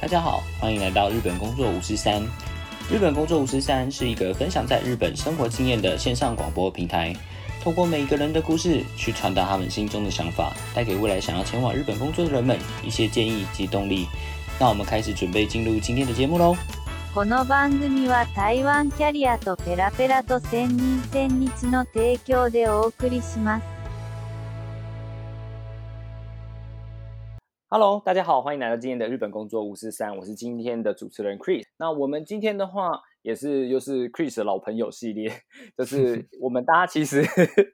大家好，欢迎来到日本工作五四三。日本工作五四三是一个分享在日本生活经验的线上广播平台，透过每一个人的故事，去传达他们心中的想法，带给未来想要前往日本工作的人们一些建议及动力。那我们开始准备进入今天的节目喽。この番組は台湾キャリアとペラペラと千人千日の提供でお送りします。 Hello，大家好，欢迎来到今天的日本工作五四三，我是今天的主持人 Chris。那我们今天的话也是又是 Chris 的老朋友系列，就是 我们大家其实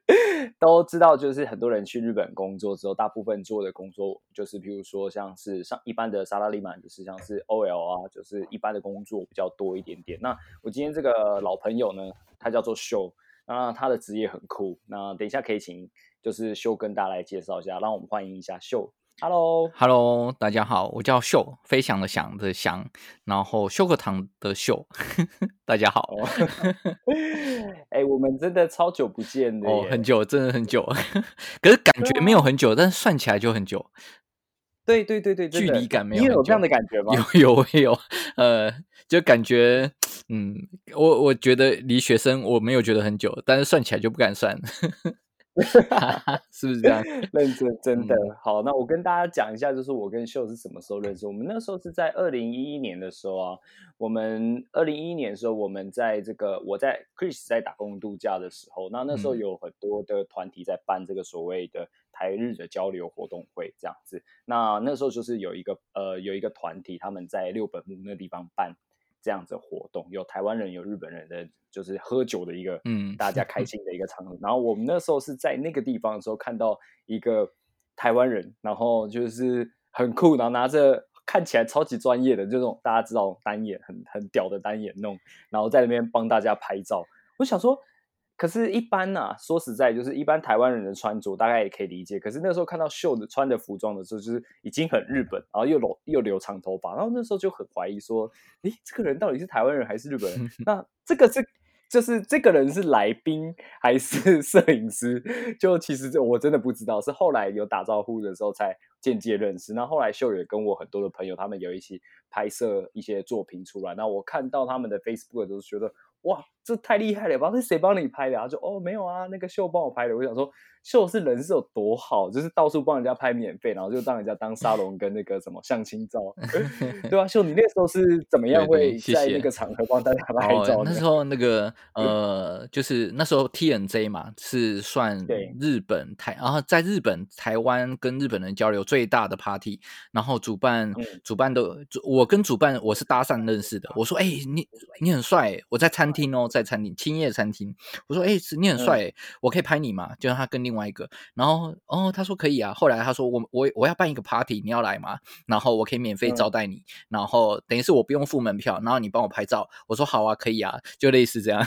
都知道，就是很多人去日本工作之后，大部分做的工作就是比如说像是上一般的沙拉利曼，就是像是 OL 啊，就是一般的工作比较多一点点。那我今天这个老朋友呢，他叫做秀，那他的职业很酷。那等一下可以请就是秀跟大家来介绍一下，让我们欢迎一下秀。Hello，Hello，大家好，我叫秀，飞翔的翔的翔，然后秀课堂的秀，大家好。哦，哎、我们真的超久不见的哦，耶。很久，真的很久，可是感觉没有很久，但是算起来就很久，对对对对，距离感没有你有这样的感觉吗？有有我有，呃，就感觉，嗯，我我觉得离学生我没有觉得很久，但是算起来就不敢算，是不是这样？认真真的、嗯好，那我跟大家讲一下，就是我跟秀是什么时候认识。我们那时候是在二零一一年的时候啊，我们二零一一年的时候，我们在这个我在 Chris 在打工度假的时候，那那时候嗯有很多的团体在办这个所谓的台日的交流活动会这样子。那那时候就是有一个呃有一个团体，他们在六本木那地方办这样子活动，有台湾人有日本人的，就是喝酒的一个嗯大家开心的一个场合。然后我们那时候是在那个地方的时候看到一个台湾人，然后就是很酷，然后拿着看起来超级专业的这种大家知道单眼很很屌的单眼弄，然后在那边帮大家拍照。我想说。可是，一般呐、说实在，就是一般台湾人的穿着，大概也可以理解。可是那时候看到秀的穿的服装的时候，就是已经很日本，然后又留又留长头发，然后那时候就很怀疑说，诶，这个人到底是台湾人还是日本人？那这个是就是这个人是来宾还是 摄影师？就其实这我真的不知道，是后来有打招呼的时候才间接认识。那后来秀也跟我很多的朋友，他们有一起拍摄一些作品出来，那我看到他们的 Facebook 都是觉得哇，这太厉害了！不知道是谁帮你拍的啊？就哦没有啊，那个秀帮我拍的。我想说秀是人是有多好，就是到处帮人家拍免费，然后就让人家当沙龙跟那个什么相亲照 对啊，秀你那时候是怎么样会在那个场合帮大家拍照哦，那时候那个呃，就是那时候 TNJ 嘛，是算对日本台，然后在日本台湾跟日本人交流最大的 party，然后主办、嗯主办的主我跟主办我是搭讪认识的，我说哎、你你很帅欸，我在餐厅哦，在餐厅青叶餐厅，我说哎、是你很帅欸，我可以拍你吗？就让他跟另外一个，然后哦他说可以啊，后来他说我我我要办一个 party，你要来吗？然后我可以免费嗯招待你，然后等于是我不用付门票，然后你帮我拍照。我说好啊，可以啊，就类似这样，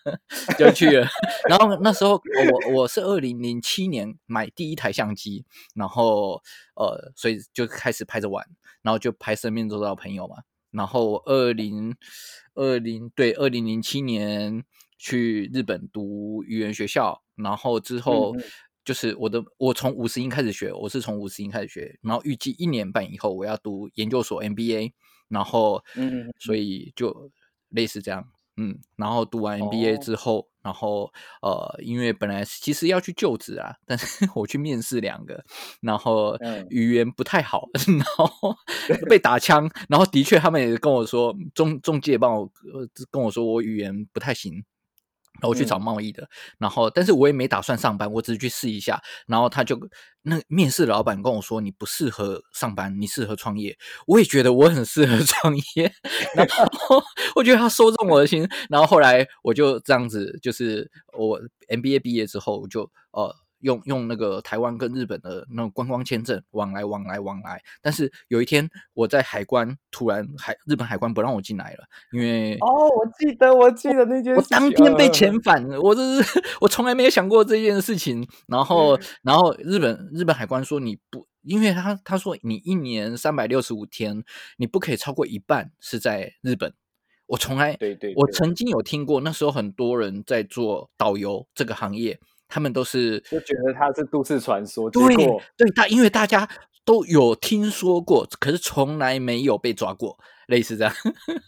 就去了。然后那时候我我是二零零七年买第一台相机，然后呃，所以就开始拍着玩，然后就拍身边周遭的朋友嘛。然后二零二零对二零零七年去日本读语言学校，然后之后就是我的我从五十音开始学，我是从五十音开始学，然后预计一年半以后我要读研究所 MBA，然后嗯。所以就类似这样，嗯，然后读完 MBA 哦之后，然后呃，因为本来其实要去就职啊，但是 我去面试两个，然后嗯语言不太好，然后被打枪，然后的确他们也跟我说，中中介帮我呃跟我说我语言不太行。然后我去找嗯贸易的，然后但是我也没打算上班，我只是去试一下。然后他就那面试老板跟我说，你不适合上班，你适合创业。我也觉得我很适合 创业，然后我觉得他说中我的心。然后后来我就这样子，就是我 MBA 毕业之后，我就呃用用那个台湾跟日本的那种观光签证往来往来往来。但是有一天我在海关突然海日本海关不让我进来了，因为哦，我记得，我记得那件事。当天被嗯遣返，我这是 我从来没有想过这件事情。然后，然后日本日本海关说你不，因为他他说你一年三百六十五天，你不可以超过一半是在日本。我从来对对，对我曾经有听过，那时候很多人在做导游这个行业，他们都是就觉得它是都市传说，结对果对大，因为大家都有听说过，可是从来没有被抓过，类似这样。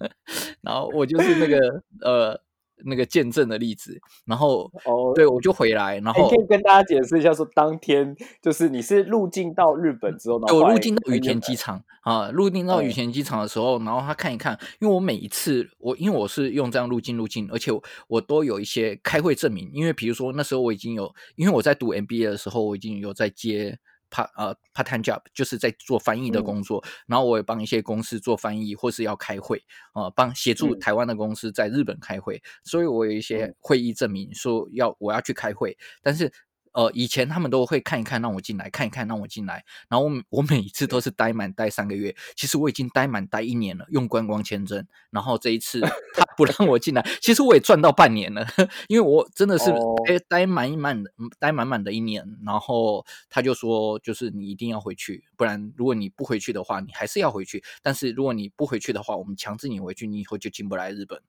然后我就是那个呃那个见证的例子。然后哦，对我就回来，然后你可以跟大家解释一下，说当天就是你是入境到日本之后，然后我入境到羽田机场。啊，入境到羽嗯田机场的时候，然后他看一看，因为我每一次我因为我是用这样入境入境，而且我我都有一些开会证明，因为比如说那时候我已经有，因为我在读 MBA 的时候，我已经有在接 part 呃 part time job，就是在做翻译的嗯。工作，然后我也帮一些公司做翻译，或是要开会啊、呃帮协助嗯。台湾的公司在日本开会，所以我有一些嗯。会议证明说要我要去开会，但是。呃，以前他们都会看一看，让我进来，看一看，让我进来。然后我每我每一次都是待满待三个月，其实我已经待满待一年了，用观光签证。然后这一次 他不让我进来，其实我也赚到半年了，因为我真的是哦待待满一满待满满的一年。然后他就说，就是你一定要回去，不然如果你不回去的话，你还是要回去。但是如果你不回去的话，我们强制你回去，你以后就进不来日本。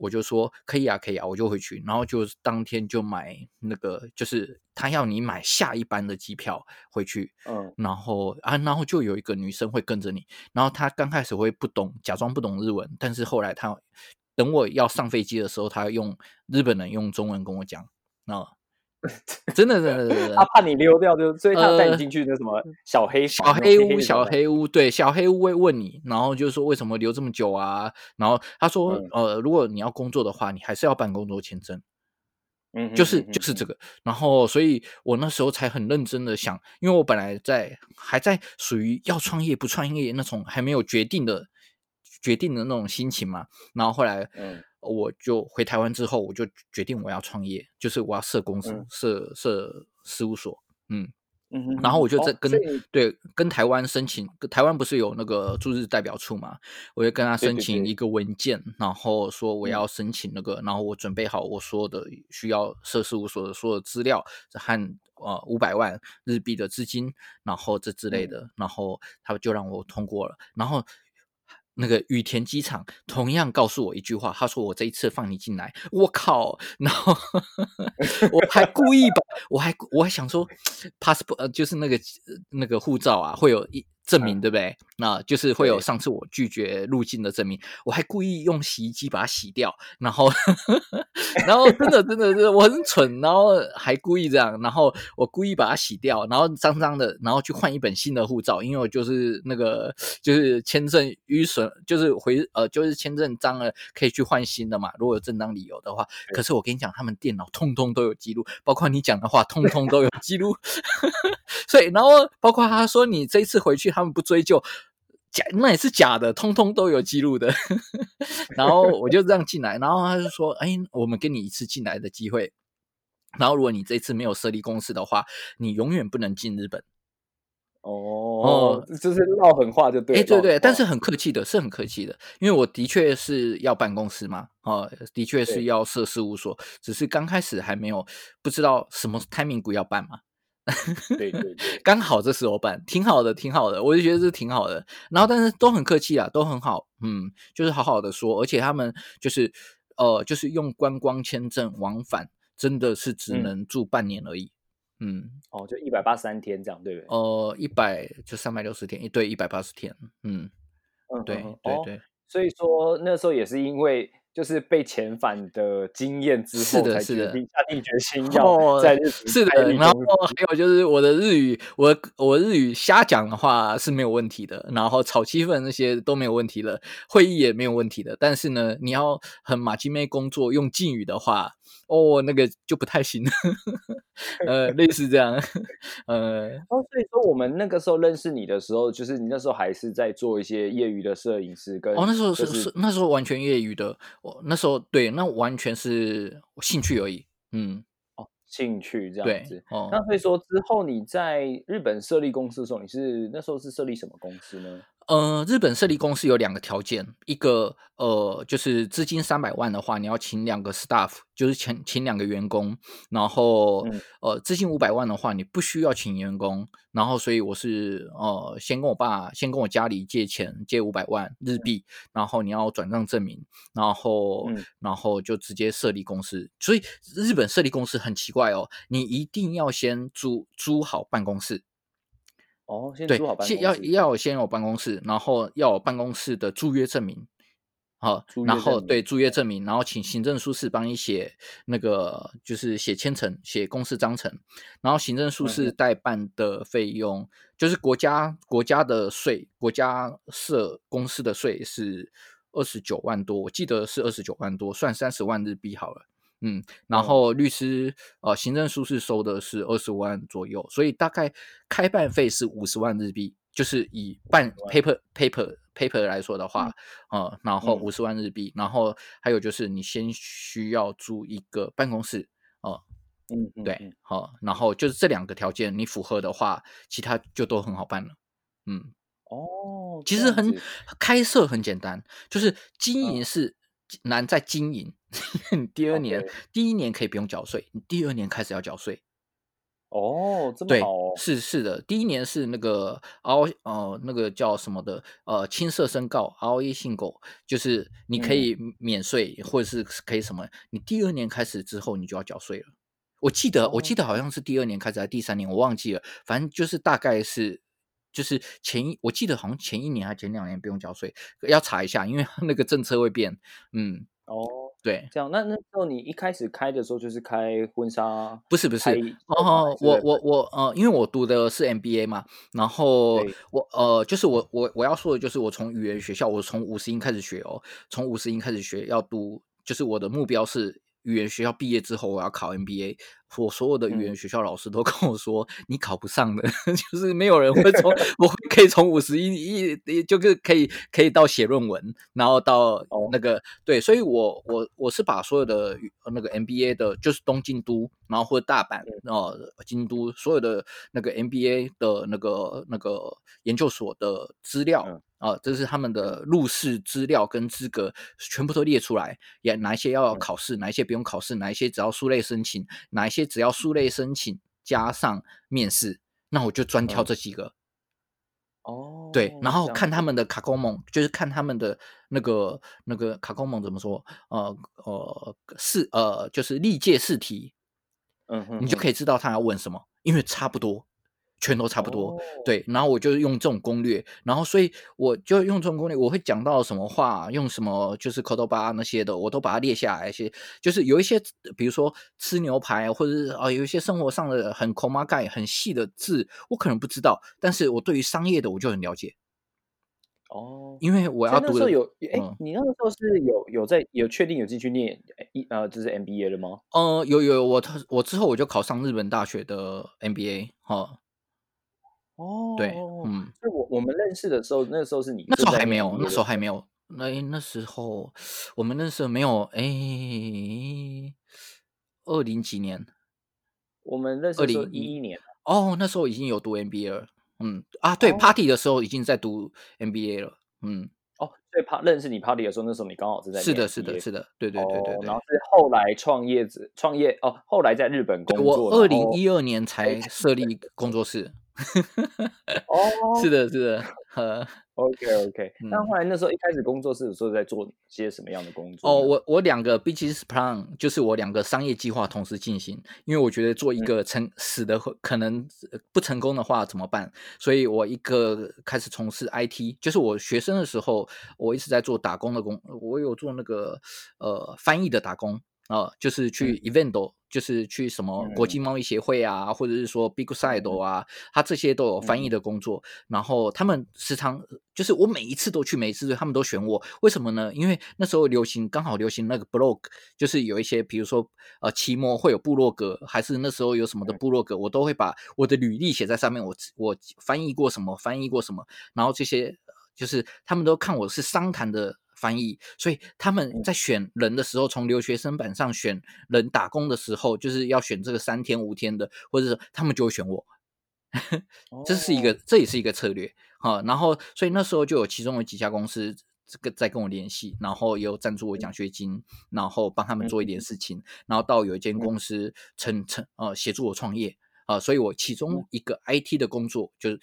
我就说可以啊，可以啊，我就回去，然后就当天就买那个，就是他要你买下一班的机票回去，嗯。然后啊，然后就有一个女生会跟着你，然后她刚开始会不懂，假装不懂日文，但是后来她等我要上飞机的时候，她用日本人用中文跟我讲，啊，真的真的真的他怕你溜掉，就所以他带你呃进去那什么小黑小黑屋，小黑屋，对，小黑屋会问你，然后就说为什么留这么久啊？然后他说，嗯呃，如果你要工作的话，你还是要办工作签证，嗯就是就是这个。然后，所以我那时候才很认真的想，因为我本来在还在属于要创业不创业那种还没有决定的决定的那种心情嘛。然后后来，嗯我就回台湾之后，我就决定我要创业，就是我要设公司，嗯设设事务所，嗯。嗯然后我就哦在跟、对跟台湾申请，台湾不是有那个驻日代表处嘛？我就跟他申请一个文件，然后说我嗯要申请那个，然后我准备好我所有的需要设事务所的所有资料和呃五百万日币的资金，然后这之类嗯的，然后他就让我通过了，然后。那个羽田机场同样告诉我一句话，他说我这一次放你进来，我靠！然后我还故意把，我还我还想说，passport 呃就是那个那个护照啊，会有一证明，嗯对不对？那就是会有上次我拒绝入境的证明，我还故意用洗衣机把它洗掉，然后然后真的真的是我很蠢，然后还故意这样，然后我故意把它洗掉，然后脏脏的，然后去换一本新的护照，因为我就是那个就是签证淤损，就是回呃就是签证脏了可以去换新的嘛，如果有正当理由的话。可是我跟你讲，他们电脑通通都有记录，包括你讲的话，通通都有记录。所以，然后包括他说你这一次回去，他们不追究。假那也是假的，通通都有记录的。然后我就这样进来，然后他就说：“哎，我们给你一次进来的机会。然后如果你这次没有设立公司的话，你永远不能进日本。”哦，就是唠狠话就对了。哎，对对，但是很客气的，是很客气的，因为我的确是要办公司嘛，哦，的确是要设事务所，只是刚开始还没有不知道什么 timing 股要办嘛，对对对，刚好这时候办，挺好的，挺好的，我就觉得这挺好的。然后但是都很客气啊，都很好，嗯，就是好好的说，而且他们就是呃，就是用观光签证往返，真的是只嗯能住半年而已，嗯，哦，就一百八十三天这样，对不对？呃，一百就三百六十天，一对一百八十天，嗯，嗯，对对对。所以说那时候也是因为就是被遣返的经验之是后，才决的是的定下定决心 要哦在日本是的，然后还有就是我的日语，我我日语瞎讲的话是没有问题的，然后炒气氛那些都没有问题了，会议也没有问题的。但是呢，你要很马基妹工作用敬语的话，哦，那个就不太行。呃，类似这样，呃，哦，所以说我们那个时候认识你的时候，就是你那时候还是在做一些业余的摄影师跟哦，那时候就是是那时候完全业余的，我那时候对，那完全是兴趣而已。嗯，哦兴趣这对样子。，哦，那所以说之后你在日本设立公司的时候，你是那时候是设立什么公司呢？呃，日本设立公司有两个条件，一个呃就是资金三百万的话，你要请两个 staff，就是请请两个员工，然后、嗯。呃资金五百万的话，你不需要请员工，然后所以我是呃先跟我爸先跟我家里借钱借五百万日币，然后你要转账证明，然后、嗯。然后就直接设立公司，所以日本设立公司很奇怪哦，你一定要先租租好办公室。哦，先对租好，办先要公室，要有先有办公室，然后要有办公室的租约证明，好，然后对租约证明，然后请行政书士帮你写那个就是写签呈、写公司章程，然后行政书嗯士代办的费用就是国家国家的税，国家设公司的税是二十九万多，我记得是二十九万多，算三十万日币好了。嗯，然嗯。后律师呃，行政书士收的是二十万左右，所以大概开办费是五十万日币，就是以办 paper paper paper 来说的话，呃，然后嗯。五十万日币，然后还有就是你先需要租一个办公室，哦、嗯，嗯对嗯，好、然后就是这两个条件你符合的话，其他就都很好办了，嗯。哦，其实很开设很简单，就是经嗯。营是难在经营。你第二年第一年可以不用缴税，你第二年开始要缴税。哦，这么好哦，，是是的，第一年是那个 R 呃那个叫什么的呃青色申告熬夜信购，就是你可嗯以免税或者是可以什么，你第二年开始之后你就要缴税了。我记得我哦记得好像是第二年开始还是第三年，我忘记了，反正就是大概是。就是前一，我记得好像前一年还前两年不用交税，要查一下，因为 那个政策会变。嗯，哦，对，这样，那那时候你一开始开的时候就是开婚纱，不是不是开，哦，我我我呃，因为我读的是 MBA 嘛，然后我呃，就是我我我要说的就是我从语言学校，我从五十音开始学哦，从五十音开始学，要读，就是我的目标是语言学校毕业之后我要考 MBA。我所有的语言嗯学校老师都跟我说，你考不上的，就是没有人会从我会可以从五十音一一就是可以可以到写论文，然后到哦那个对，所以我我我是把所有的语那个 MBA 的，就是东京都，然后或者大阪嗯哦、京都所有的那个 MBA 的那个那个研究所的资料。嗯啊，这是他们的入试资料跟资格全部都列出来，也哪一些要嗯。考试，哪一些不用考试，哪一些只要书类申请，哪一些只要书类申请加上面试，那我就专挑嗯。这几个。哦，对，然后看他们的卡工蒙，就是看他们的那个那个卡工蒙怎么说，呃呃试呃就是历届试题，嗯哼，你就可以知道他要问什么，因为差不多，全都差不多。哦对，然后我就用这种攻略，然后所以我就用这种攻略，我会讲到什么话，用什么就是口头巴那些的，我都把它列下来。一些就是有一些，比如说吃牛排，或者是啊、有一些生活上的很口马盖很细的字，我可能不知道，但是我对于商业的我就很了解，哦，因为我要读的有，哎嗯，你那个时候是有有在有确定有进去念一呃，就是 MBA 了吗？呃，有有我我之后我就考上日本大学的 MBA 哈、哦，对哦，嗯，所以我我们认识的时候，那时候是你那时候还没有，那时候还没有，那那时候我们那时候没有，哎，二零几年？我们认识的时候20一一年，哦，那时候已经有读 MBA 了，嗯啊，对、哦。Party 的时候已经在读 MBA 了，嗯，哦，所以怕认识你 Party 的时候，那时候你刚好是在是的，是的，是的，对。对对对对哦然后。是后来创业子创业哦，后来在日本工作，我二零一二年才设 立工作室，哦，是的，是的，呃，OK OK，那嗯后来那时候一开始工作室的时候在做些什么样的工作？哦，我我两个 business plan 就是我两个商业计划同时进行，因为我觉得做一嗯个成死的会可能呃不成功的话怎么办？所以我一个开始从事 IT，就是我学生的时候，我一直在做打工的工，我有做那个呃翻译的打工啊、呃就是去 event，、就是去什么国际嗯贸易协会啊，或者是说 Big Side 啊，他这些都有翻译嗯的工作。然后他们时常就是我每一次都去，每一次他们都选我，为什么呢？因为那时候流行刚好流行那个 blog，就是有一些比如说呃期末会有部落格，还是那时候有什么的嗯部落格，我都会把我的履历写在上面，我我翻译过什么，翻译过什么，然后这些呃就是他们都看我是商谈的。翻译，所以他们嗯。在选人的时候，从留学生版上选人打工的时候，就是要选这个三天五天的，或者是他们就会选我。这是一个哦，这也是一个策略哈。然后，所以那时候就有其中有几家公司这个在跟我联系，然后也有赞助我奖学金，然后帮他们做一点事情，然后到有一间公司成成呃协助我创业啊、所以我其中一个 IT 的工作就是。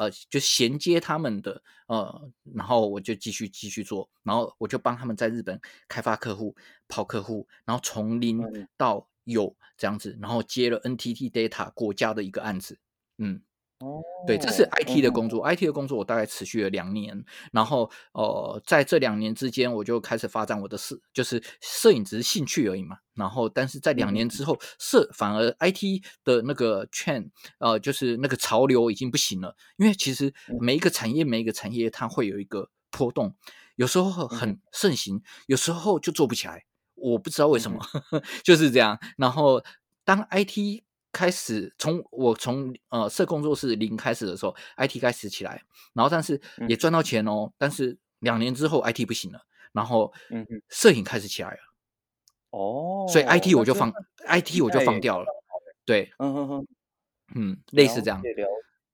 呃，就衔接他们的呃，然后我就继续继续做，然后我就帮他们在日本开发客户、跑客户，然后从零嗯。到有这样子，然后接了 NTT Data 国家的一个案子，嗯，哦，对，这是 IT 的嗯工作。IT 的工作我大概持续了两年，然后呃，在这两年之间，我就开始发展我的摄，就是摄影只是兴趣而已嘛。然后，但是在两年之后，摄反而 IT 的那个圈，呃，就是那个潮流已经不行了，因为其实每一个产业，每一个产业它会有一个波动，有时候很盛行，有时候就做不起来。我不知道为什么，就是这样。然后当 IT 开始从我从呃设工作室零开始的时候，IT 开始起来，然后但是也赚到钱哦。但是两年之后 IT 不行了，然后嗯哼摄影开始起来了，哦，所以 IT 我就那放 IT 我就放掉了。对，嗯哼哼，嗯，类似这样了。解了解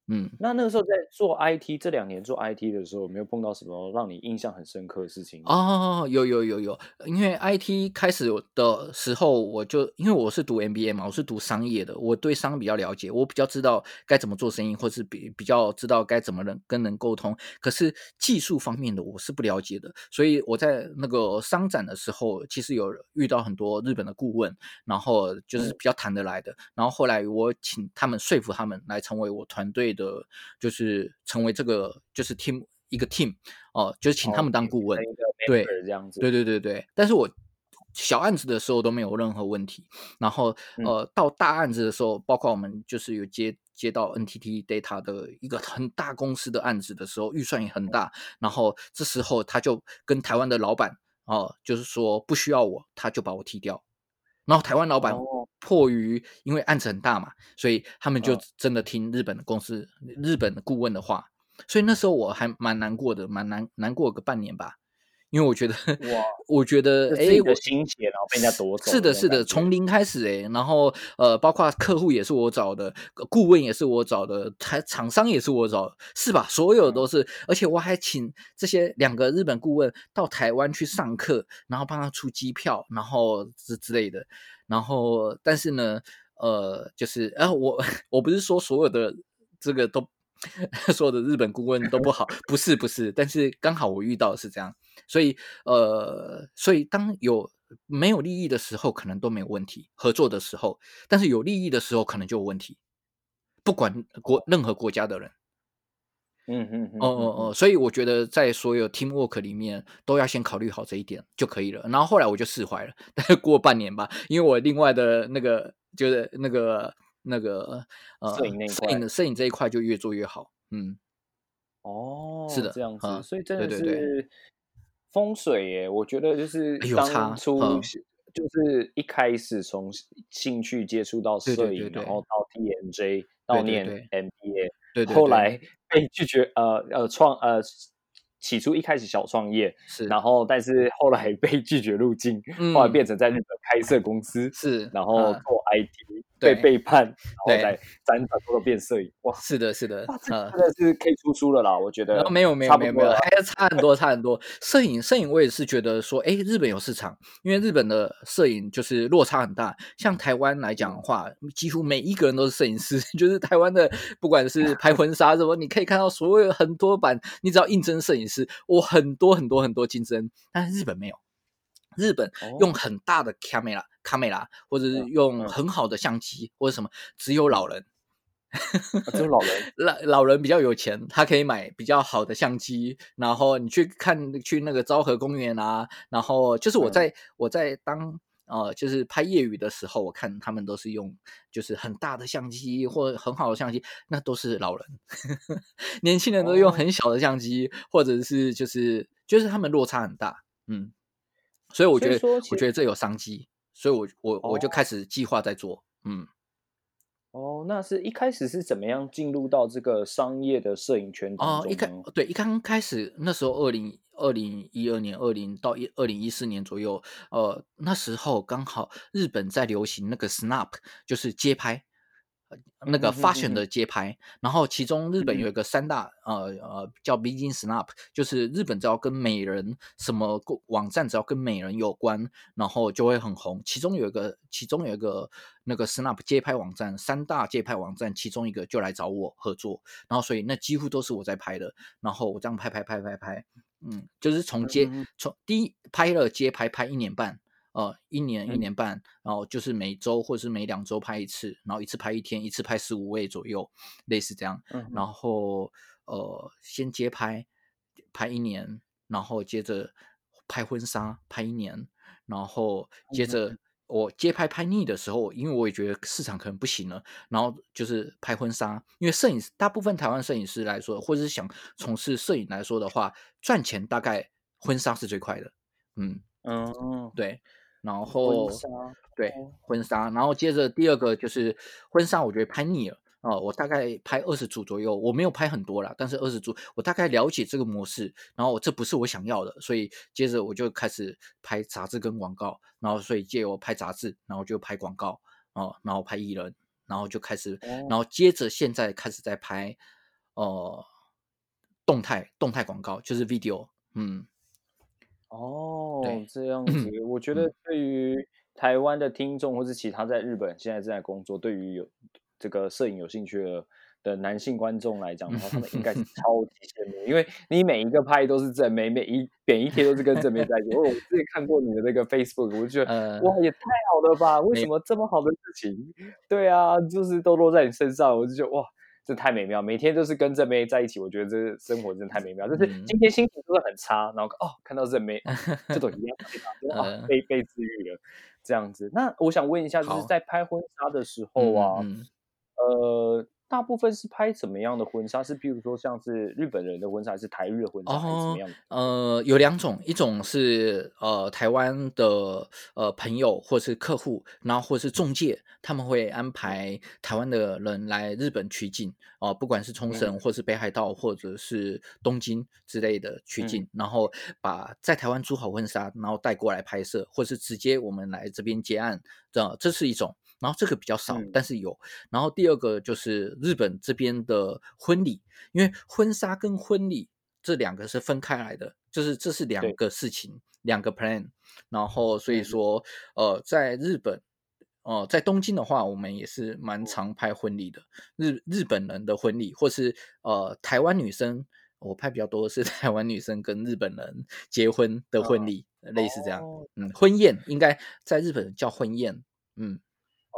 嗯，那那个时候在做 IT 这两年做 IT 的时候，有没有碰到什么让你印象很深刻的事情？哦，有有有有，因为 IT 开始的时候，我就因为我是读 MBA 嘛，我是读商业的，我对商比较了解，我比较知道该怎么做生意，或是比比较知道该怎么人跟人沟通。可是技术方面的我是不了解的，所以我在那个商展的时候，其实有遇到很多日本的顾问，然后就是比较谈得来的。然后后来我请他们说服他们来成为我团队的，就是成为这个就是 team 一个 team 哦、就是请他们当顾问。对这样子，对对对对，但是我小案子的时候都没有任何问题，然后呃到大案子的时候，包括我们就是有接接到 NTT Data 的一个很大公司的案子的时候，预算也很大，然后这时候他就跟台湾的老板哦、就是说不需要我，他就把我踢掉。然后台湾老板哦迫于因为案子很大嘛，所以他们就嗯。真的听日本的公司、日本的顾问的话，所以那时候我还蛮难过的，蛮难难过个半年吧，因为我觉得哇，我觉得哎，我心血然后被人家夺走是的，是的，从零开始哎，然后呃，包括客户也是我找的，顾问也是我找的，台厂商也是我找的，是吧？所有都是，而且我还请这些两个日本顾问到台湾去上课，然后帮他出机票，然后之之类的，然后但是呢，呃，就是呃，我 我不是说所有的这个都 所有的日本顾问都不好，不是不是，但是刚好我遇到的是这样，所以呃，所以当有没有利益的时候，可能都没有问题；合作的时候，但是有利益的时候，可能就有问题。不管国任何国家的人，嗯嗯嗯，哦哦哦，所以我觉得在所有 teamwork 里面都要先考虑好这一点就可以了。然后后来我就释怀了，但是过半年吧，因为我另外的那个就是那个那个呃摄影那一块摄影的摄影这一块就越做越好。嗯，哦，是的这样子，嗯所以真的是风水耶。我觉得就是当初嗯就是一开始从兴趣接触到摄影，对对对然后到 TNJ，到对对念对 MBA，对对对后来被拒绝，呃呃创呃。起初一开始小创业，是然后但是后来 被拒绝入境，后来嗯变成在日本开设公司，是，然后嗯做 IT，对被背叛，然后对再辗转做变摄影，哇，是的，是的真。的是可以出书了啦，我觉得然后。没有没有没有没有，还要差很多差很多。摄影摄影我也是觉得说，哎，日本有市场，因为日本的摄影就是落差很大。像台湾来讲的话，几乎每一个人都是摄影师，就是台湾的不管是拍婚纱什么，你可以看到所有很多版，你只要应征摄影师，我很多很多很多竞争，但是日本没有。日本哦。用很大的 camera camera，或者是用很好的相机或者什么，只有老人。啊只有老人。老老人比较有钱，他可以买比较好的相机，然后你去看去那个昭和公园啊，然后就是我嗯。在、我在当呃就是拍业余的时候，我看他们都是用就是很大的相机或者很好的相机，那都是老人，年轻人都用哦。很小的相机，或者是就是就是他们落差很大，嗯，所以我觉得我觉得这有商机，所以我我我就哦开始计划在做，嗯。哦，那是一开始是怎么样进入到这个商业的摄影圈当哦，一开？对一刚开始那时候，二零二零一二年、二零到一二零一四年左右，呃，那时候刚好日本在流行那个 snap，就是街拍，呃那个嗯哼哼 fashion 的街拍。然后其中日本嗯有一个三大，呃呃，叫 Beijing Snap，就是日本只要跟美人什么购网站只要跟美人有关，然后就会很红。其中有一个，其中有一个那个 Snap 街拍网站，三大街拍网站其中一个就来找我合作，然后所以那几乎都是我在拍的，然后我这样拍拍拍拍拍，嗯，就是从街从第一拍了街拍拍一年半，呃一年一嗯。年半，然后就是每周或者是每两周拍一次，然后一次拍一天，一次拍十五位左右，类似这样。嗯。然。后呃，先接拍拍一年，然后接着拍婚纱拍一年，然后接嗯着我接拍拍腻的时候，因为我也觉得市场可能不行了，然后就是拍婚纱，因为摄影师大部分台湾摄影师来说，或者是想从事摄影来说的话，赚钱大概婚纱是最快的，嗯，嗯，对，然后对哦。婚纱，然后接着第二个就是婚纱，我觉得拍腻了。哦，我大概拍二十组左右，我没有拍很多啦，但是二十组，我大概了解这个模式，然后这不是我想要的，所以接着我就开始拍杂志跟广告，然后所以借由拍杂志，然后就拍广告，哦，然后拍艺人，然后就开始，哦。然后接着现在开始在拍，呃，动态动态广告，就是 video，嗯，哦，这样子，我觉得嗯对于台湾的听众，或是其他在日本现在正在工作，对于有这个摄影有兴趣的的男性观众来讲的话，他们应该是 超级羡慕，因为你每一个拍都是正妹，每一每一天都是跟正妹在一起。我我自己看过你的那个 Facebook，我就觉得、呃哇，也太好了吧？为什么这么好的事情？对啊，就是都落在你身上，我就觉得哇。这太美妙，每天都是跟正妹在一起，我觉得这生活真的太美妙。就是嗯今天心情真的很差，然后哦看到正妹，哦这种一样，真的啊呃被被治愈了，这样子。那我想问一下，就是在拍婚纱的时嗯候啊，呃，大部分是拍怎么样的婚纱？是譬如说像是日本人的婚纱，还是台日的婚纱，还是怎哦么样的？，呃，有两种，一种是呃台湾的呃朋友或是客户，然后或是中介，他们会安排台湾的人来日本取景哦、不管是冲绳或是北海道或者是东京之类的取景，然后把在台湾租好婚纱，然后带过来拍摄，或是直接我们来这边接案，这这是一种。然后这个比较少，嗯但是有。然后第二个就是日本这边的婚礼，因为婚纱跟婚礼这两个是分开来的，就是这是两个事情，两个 plan。然后所以嗯说，呃，在日本，呃，在东京的话，我们也是嗯蛮常拍婚礼的，日日本人的婚礼，或是呃台湾女生。我拍比较多的是 台湾女生跟日本人结婚的婚礼，类似这样。哦嗯，婚宴应该在日本叫婚宴。嗯，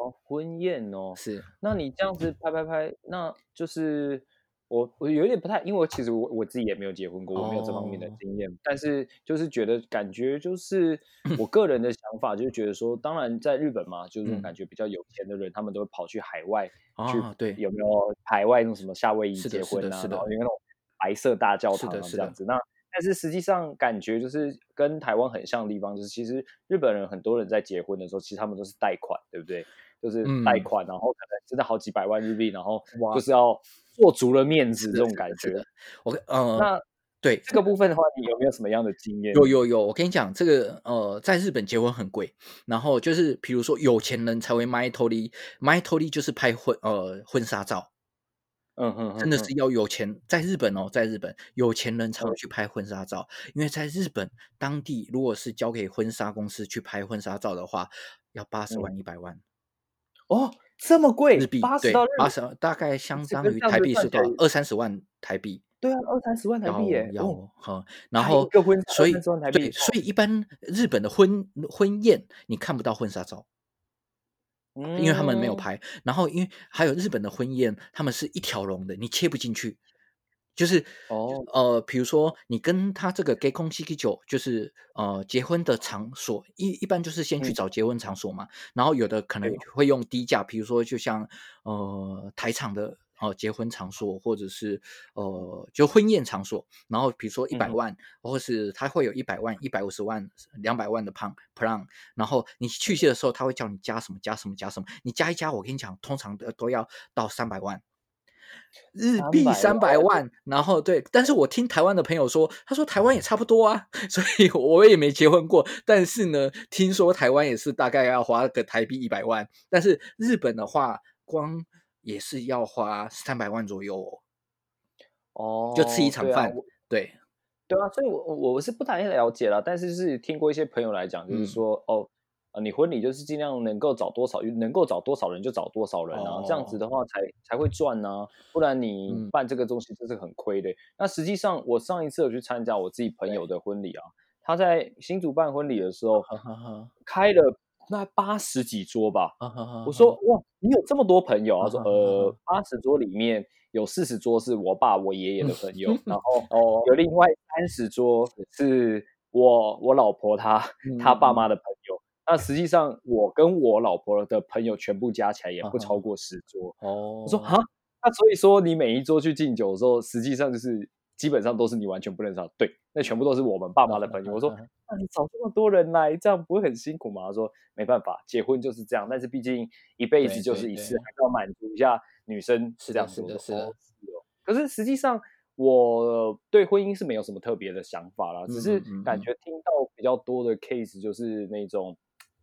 哦，婚宴哦，是。那你这样子拍拍拍，那就是我我有点不太，因为我其实我我自己也没有结婚过，我没有这方面的哦经验，但是就是觉得感觉就是 我个人的想法，就是觉得说，当然在日本嘛，就是感觉比较有钱的人，他们都会跑去海外去，哦对有没有海外那种什么夏威夷结婚啊，是的是的然后有那种白色大教堂啊这样子，那。但是实际上感觉就是跟台湾很像的地方，就是其实日本人很多人在结婚的时候，其实他们都是贷款，对不对？就是贷嗯款，然后可能真的好几百万日币，然后哇就是要做足了面子这种感觉。我跟呃，那对。这个部分的话，你有没有什么样的经验？有有有，我跟你讲，这个呃，在日本结婚很贵，然后就是比如说有钱人才会买头利，买头利就是拍婚呃婚纱照，嗯哼哼，真的是要有钱，在日本哦，在日本有钱人才会嗯。去拍婚纱照，因为在日本当地如果是交给婚纱公司去拍婚纱照的话，要八十万一百万哦，这么贵，日币，对八十到日，八十大概相当于台币是多少？二三十万台币。对啊，二三十万台币耶，要哦，好，然后所以20万台币对，所以一般日本的婚婚宴你看不到婚纱照，因为他们没有嗯拍。然后因为还有日本的婚宴，他们是一条龙的，你切不进去。就是哦。呃，比如说你跟他这个 gay 空七九，就是呃结婚的场所，一一般就是先去嗯。找结婚场所嘛，然后有的可能会用低价，比如说就像呃台场的呃结婚场所，或者是呃就婚宴场所，然后比如说一百嗯。万，或是他会有一百万、一百五十万、两百万的 p plan，然后你去谢的时候，他会叫你加什么加什么加什么，你加一加，我跟你讲，通常的都要到三百万。日币三百万，然后对，但是我听台湾的朋友说，他说台湾也差不多啊，所以我也没结婚过，但是呢，听说台湾也是大概要花个台币一百万，但是日本的话，光也是要花三百万左右哦，哦，就吃一场饭，对啊对，对啊，所以我我我是不太了解了，但是是听过一些朋友来讲，就是嗯。说、哦，呃，你婚礼就是尽量能够找多少，能够找多少人就找多少人啊，这样子的话才才会赚啊、不然你办这个东西就是很亏的。那实际上我上一次有去参加我自己朋友的婚礼啊，他在新竹办婚礼的时候哈哈哈开了那八十几桌吧。哈哈哈我说哇，你有这么多朋友？他说呃，八十桌里面有四十桌是我爸我爷爷的朋友，然后哦，有另外三十桌是我我老婆她她爸妈的朋友。那实际上我跟我老婆的朋友全部加起来也不超过十桌。哦，我说哈，那所以说你每一桌去敬酒的时候，实际上就是基本上都是你完全不认识的。对，那全部都是我们爸妈的朋友。我说那你找这么多人来，这样不会很辛苦吗？他说没办法，结婚就是这样，但是毕竟一辈子就是一次，还是要满足一下女生是这样子。的是可是实际上我对婚姻是没有什么特别的想法啦，只是感觉听到比较多的 case 就是那种。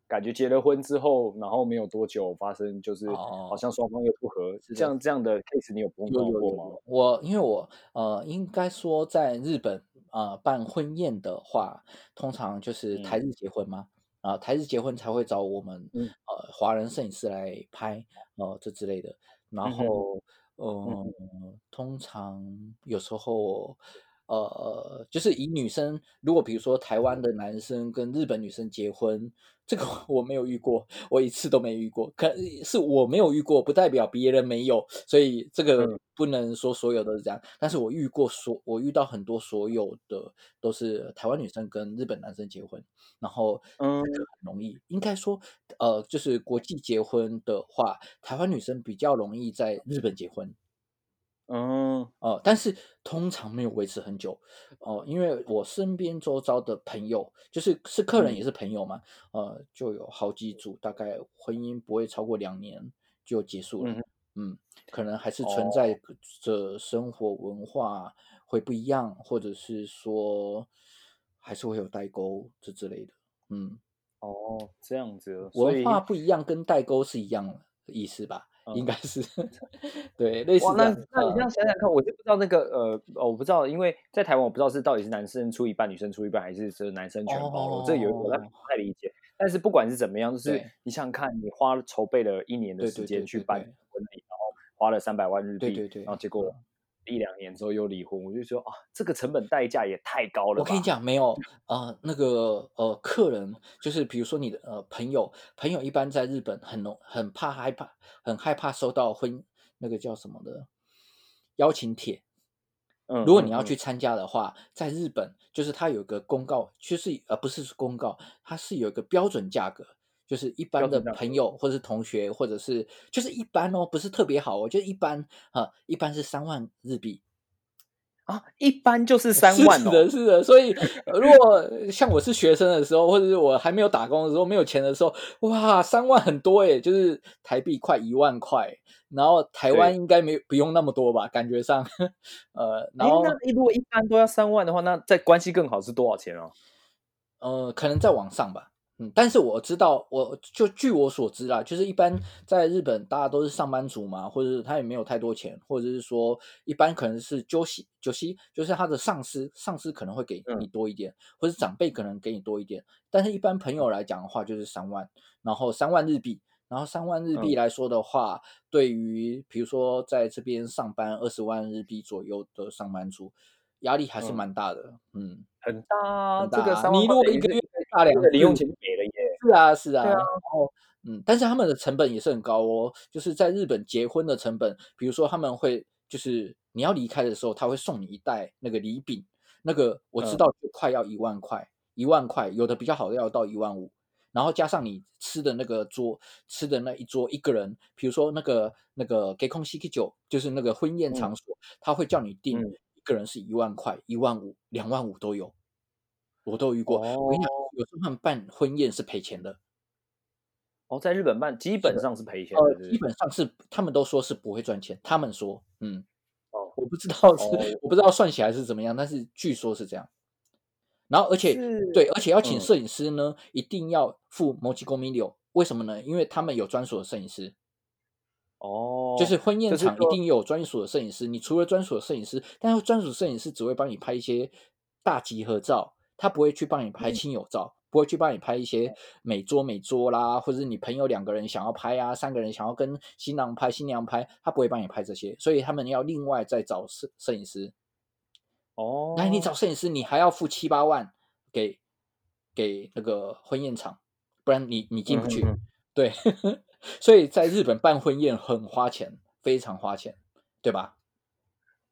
感觉结了婚之后，然后没有多久发生，就是哦好像双方又不和，这样这样的 case 你有碰到过吗？我因为我呃，应该说在日本呃办婚宴的话，通常就是台日结婚嘛，啊、台日结婚才会找我们、嗯。呃华人摄影师来拍呃这之类的，然后呃、通常有时候。呃，就是以女生，如果比如说台湾的男生跟日本女生结婚，这个我 没有遇过，我一次都没遇过。可是我没有遇过，不代表别人没有，所以这个嗯不能说所有都是这样。但是我遇过所，我遇到很多所有的都是台湾女生跟日本男生结婚，然后嗯容易，应该说，呃，就是国际结婚的话，台湾女生比较容易在日本结婚。嗯哦，但是通常没有维持很久，哦、因为我身边周遭的朋友，就是是客人嗯。也是朋友嘛，呃，就有好几组，大概婚姻不会超过两年就结束了，嗯嗯，可能还是存在哦。着生活文化会不一样，或者是说还是会有代沟这之类的，嗯，哦，这样子，文化不一样跟代沟是一样的意思吧？应嗯。该是。对，类似哇，那。那你这呃样想想看，我就不知道那个呃，哦我不知道，因为在台湾我不知道是到底是男生出一半，女生出一半，还是是男生全包了，这有我在哦。不太理解。但是不管是怎么样，就是你想想看，你花了筹备了一年的时间去办婚礼，然后花了三百万日币，对对对然后结果。嗯一两年之后又离婚，我就说啊，这个成本代价也太高了。我跟你讲，没有呃，那个呃，客人就是比如说你的呃朋友，朋友一般在日本很容很怕害怕，很害怕收到婚那个叫什么的邀请帖。嗯，如果你要去参加的话，在日本就是它有个公告，就是呃不是公告，它是有一个标准价格，就是一般的朋友或者是同学或者是就是一般哦，不是特别好哦，就是一般啊、呃一般是三万日币。啊，一般就是 三万哦。是的，是的。所以，呃如果像我是学生的时候，或者是我还没有打工的时候，没有钱的时候，哇，三万很多诶，就是台币快一万块。然后台湾应该没不用那么多吧？感觉上，呃，然哎，后那如果一般都要三万的话，那在关系更好是多少钱哦？呃，可能在网上吧。嗯，但是我知道，我就据我所知啦，就是一般在日本大家都是上班族嘛，或者是他也没有太多钱，或者是说一般可能是九西九西，就是他的上司，上司可能会给你多一点，或者。长辈可能给你多一点，但是一般朋友来讲的话就是三万，然后三万日币，然后三万日币。来说的话，对于比如说在这边上班二十万日币左右的上班族，压力还是嗯。蛮大的，嗯。很大这个你如果一个月大两这个零用钱就给了耶。是啊，是啊，啊然后嗯，但是他们的成本也是很高哦，就是在日本结婚的成本，比如说他们会就是你要离开的时候，他会送你一袋那个礼饼，那个我知嗯道就快要一万块，一万块，有的比较好的要到一万五，然后加上你吃的那个桌吃的那一桌一个人，比如说那个那个给空西 K 酒，就是那个婚宴嗯场所，他会叫你订嗯一个人是一万块、一万五、两万五都有。我都遇过，我跟你讲哦，有时候他们办婚宴是赔钱的，哦，在日本办基本上是赔。钱基本上是他们都说是不会赚钱，他们说，嗯，哦我不知道是、哦我不知道算起来是怎么样，但是据说是这样。然后而且是对，而且要请嗯。摄影师呢，一定要付某几公米六，为什么呢？因为他们有专属的摄影师，哦，就是婚宴场一定有专属的摄影师。你除了专属的摄影师，但是专属摄影师只会帮你拍一些大集合照，他不会去帮你拍嗯亲友照，不会去帮你拍一些美桌美桌啦，或者是你朋友两个人想要拍啊，三个人想要跟新郎拍、新娘拍，他不会帮你拍这些，所以他们要另外再找摄摄影师。哦，那你找摄影师，你还要付七八万给给那个婚宴场，不然你你进不去。嗯嗯对，所以在日本办婚宴很花钱，非常花钱，对吧？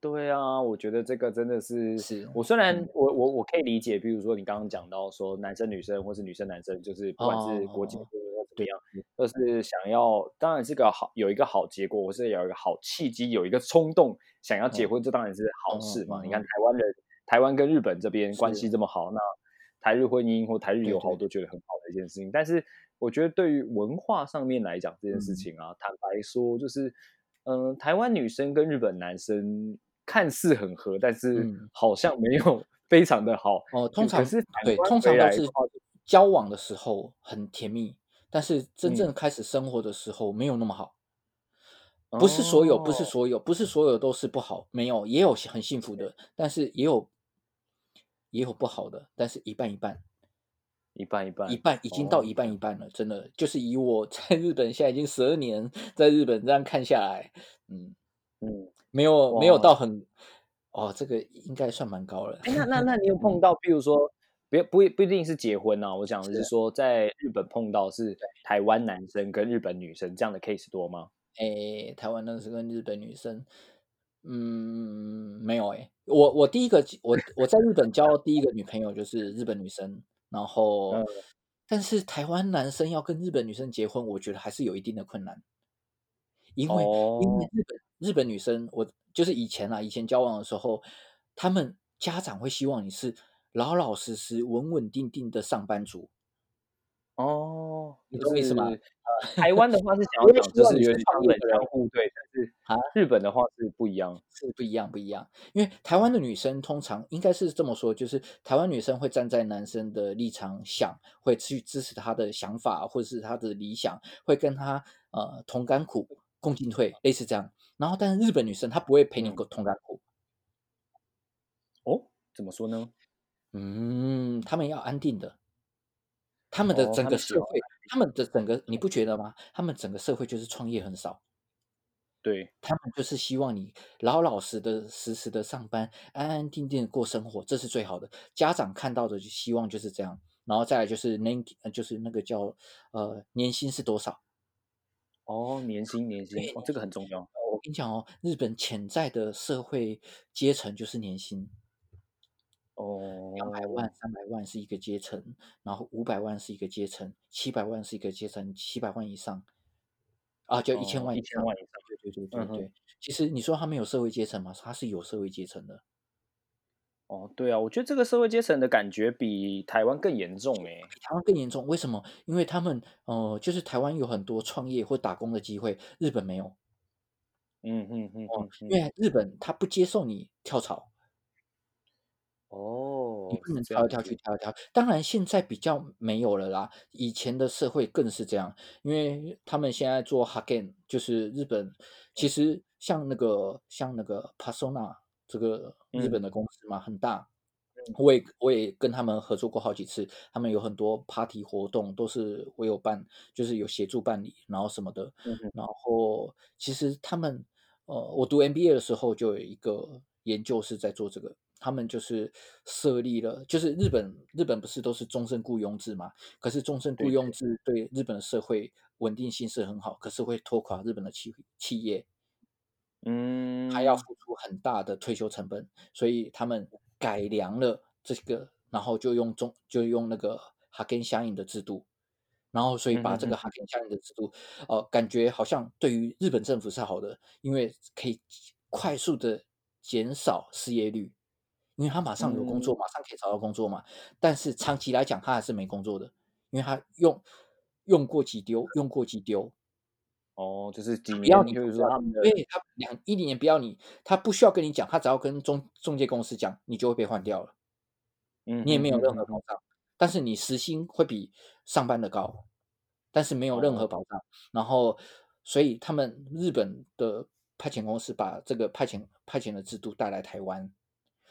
对啊，我觉得这个真的是，是我虽然嗯。我我我可以理解，比如说你刚刚讲到说男生女生或是女生男生，就是不管是国际哦婚姻或怎么样，都是想要，当然是个好有一个好结果，或是有一个好契机，有一个冲动想要结婚，这当然是好事嘛。你看台湾人，台湾跟日本这边关系是。这么好，那台日婚姻或台日友好都。觉得很好的一件事情。但是我觉得对于文化上面来讲，这件事嗯。情啊，坦白说，就是嗯、呃台湾女生跟日本男生看似很合，但是嗯。好像没有非常的好。哦，通常是对，通常都是交往的时候很甜蜜，但是真嗯。正开始生活的时候没有那么好。不是所有，不是哦。所有，不是所有都是不好，没有，也有很幸福的，但是也有也有不好的，但是一半一半，一半一半一半已经到哦一半一半了，真的就是以我 在日本现在已经十二年在日本这样看下来，嗯，嗯，没有没有到很，哦，这个应该算蛮高了。哎，那那 那你有碰到，比如说，不不不一定是结婚啊，我想的是是说，在日本碰到是台湾男生跟日本女生这样的 case 多吗？诶，台湾男生跟日本女生，嗯，没有诶。我我第一个我我在日本交第一个女朋友就是日本女生，然后，嗯但是台湾男生要跟日本女生结婚，我觉得还是有一定的困难，因为、因为哦。日本日本女生，我就是以前啊，以前交往的时候，他们家长会希望你是老老实实、稳稳定定的上班族，哦，你就懂我意思吗呃台湾的话是？想要讲，就是是有点像冷创业的人枪互对，但是。啊日本的话是不一样。是不一样，不一样。因为台湾的女生通常应该是这么说，就是台湾女生会站在男生的立场想，会去支持他的想法或者是他的理想，会跟他呃同甘苦、共进退，类似这样。然后，但是日本女生她不会陪你嗯共同甘苦，哦，怎么说呢？嗯，他们要安定的，他们的整个社会，他们的整个你不觉得吗？他们整个社会就是创业很少。对，他们就是希望你老老实的、实实的上班，安安定定的过生活，这是最好的。家长看到的就希望就是这样，然后再来就是年，呃就是那个叫呃年薪是多少？哦，年薪年薪，哦，这个很重要。呃我跟你讲哦，日本潜在的社会阶层就是年薪，哦，两百万、三百万是一个阶层，然后五百万是一个阶层，七百万是一个阶层，七百万以上啊，就一千哦万以上。一千万以上。对对对嗯对对，其实你说他们有社会阶层吗？他是有社会阶层的。哦，对啊，我觉得这个社会阶层的感觉比台湾更严重诶。比台湾更严重，为什么？因为他们呃，就是台湾有很多创业或打工的机会，日本没有嗯嗯嗯因嗯，为日本他不接受你跳槽，哦，你不能跳来跳去跳来跳去。当然现在比较没有了啦，以前的社会更是这样，因为他们现在做 Hagen，就是日本，其实像那个像那个 Persona 这个日本的公司嘛，很大。我也我也跟他们合作过好几次，他们有很多 party 活动都是我有办，就是有协助办理，然后什么的。嗯然后其实他们，呃，我读 MBA 的时候就有一个研究是在做这个，他们就是设立了，就是日本日本不是都是终身雇佣制嘛？可是终身雇佣制对日本的社会稳定性是很好，可是会拖垮日本的企企业，嗯，还要付出很大的退休成本，所以他们改良了这个，然后就用中就用那个哈根相应的制度，然后所以把这个哈根相应的制度，呃，感觉好像对于日本政府是好的，因为可以快速的减少失业率，因为他马上有工作，嗯马上可以找到工作嘛。但是长期来讲，他还是没工作的，因为他用用过即丢，用过即丢。哦，就是几不要年，你就是说他们的对他两一零年不要你，他不需要跟你讲，他只要跟中中介公司讲，你就会被换掉了，嗯你也没有任何保障，但是你时薪会比上班的高，但是没有任何哦保障。然后，所以他们日本的派遣公司把这个派遣派遣的制度带来台湾，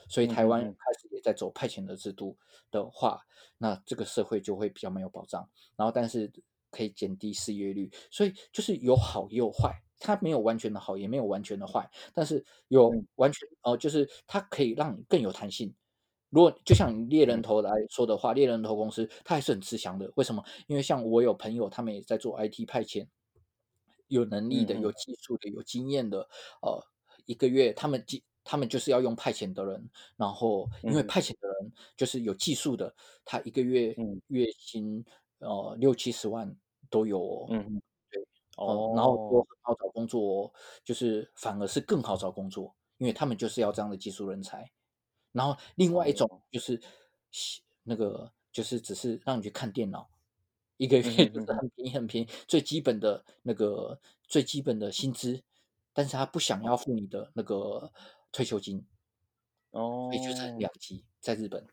所以台湾嗯嗯嗯开始也在走派遣的制度的话，那这个社会就会比较没有保障。然后，但是可以减低失业率，所以就是有好也有坏，它没有完全的好，也没有完全的坏，但是有嗯完全哦、呃就是它可以让你更有弹性。如果就像猎人头来说的话，猎人头公司它还是很吃香的。为什么？因为像我有朋友，他们也在做 IT 派遣，有能力的、有技术的、有经验的，呃，一个月他们技他们就是要用派遣的人，然后因为嗯派遣的人就是有技术的，他一个月嗯月薪呃六七十万都有哦。嗯嗯，对，哦哦，然后说很好找工作哦，就是反而是更好找工作，因为他们就是要这样的技术人才。然后另外一种哦就是西那个就是只是让你去看电脑，一个月很便宜很便宜，最基本的那个最基本的薪资，但是他不想要付你的那个退休金，哦也就是很两级，在日本。